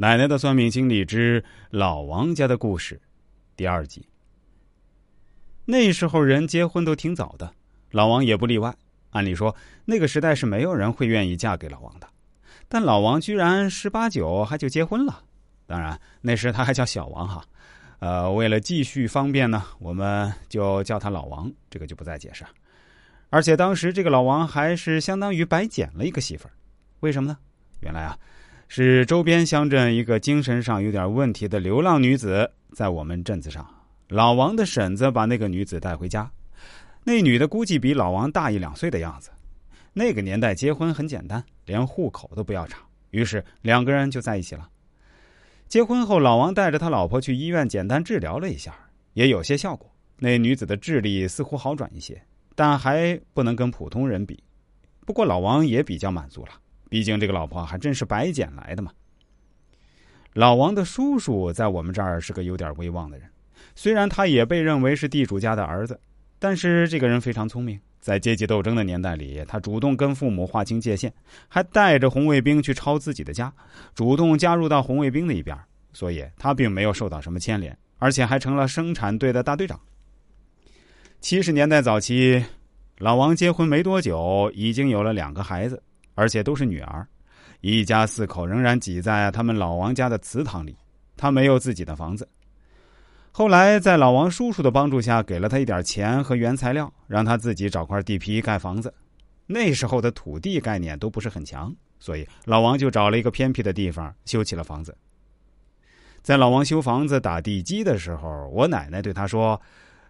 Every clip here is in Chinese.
奶奶的算命经历之老王家的故事，第二集。那时候人结婚都挺早的，老王也不例外。按理说那个时代是没有人会愿意嫁给老王的，但老王居然十八九还就结婚了。当然那时他还叫小王哈，呃，为了继续方便呢，我们就叫他老王，这个就不再解释。而且当时这个老王还是相当于白捡了一个媳妇儿，为什么呢？原来啊。是周边乡镇一个精神上有点问题的流浪女子，在我们镇子上，老王的婶子把那个女子带回家。那女的估计比老王大一两岁的样子。那个年代结婚很简单，连户口都不要查，于是两个人就在一起了。结婚后，老王带着他老婆去医院简单治疗了一下，也有些效果。那女子的智力似乎好转一些，但还不能跟普通人比。不过老王也比较满足了。毕竟这个老婆还真是白捡来的嘛。老王的叔叔在我们这儿是个有点威望的人，虽然他也被认为是地主家的儿子，但是这个人非常聪明。在阶级斗争的年代里，他主动跟父母划清界限，还带着红卫兵去抄自己的家，主动加入到红卫兵的一边，所以他并没有受到什么牵连，而且还成了生产队的大队长。七十年代早期，老王结婚没多久，已经有了两个孩子。而且都是女儿，一家四口仍然挤在他们老王家的祠堂里。他没有自己的房子。后来在老王叔叔的帮助下，给了他一点钱和原材料，让他自己找块地皮盖房子。那时候的土地概念都不是很强，所以老王就找了一个偏僻的地方修起了房子。在老王修房子打地基的时候，我奶奶对他说。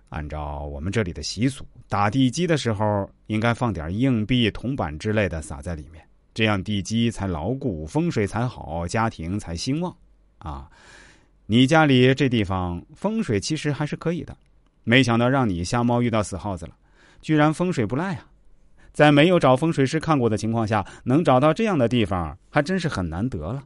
按照我们这里的习俗，打地基的时候应该放点硬币、铜板之类的撒在里面，这样地基才牢固，风水才好，家庭才兴旺。啊，你家里这地方风水其实还是可以的，没想到让你瞎猫遇到死耗子了，居然风水不赖啊！在没有找风水师看过的情况下，能找到这样的地方，还真是很难得了。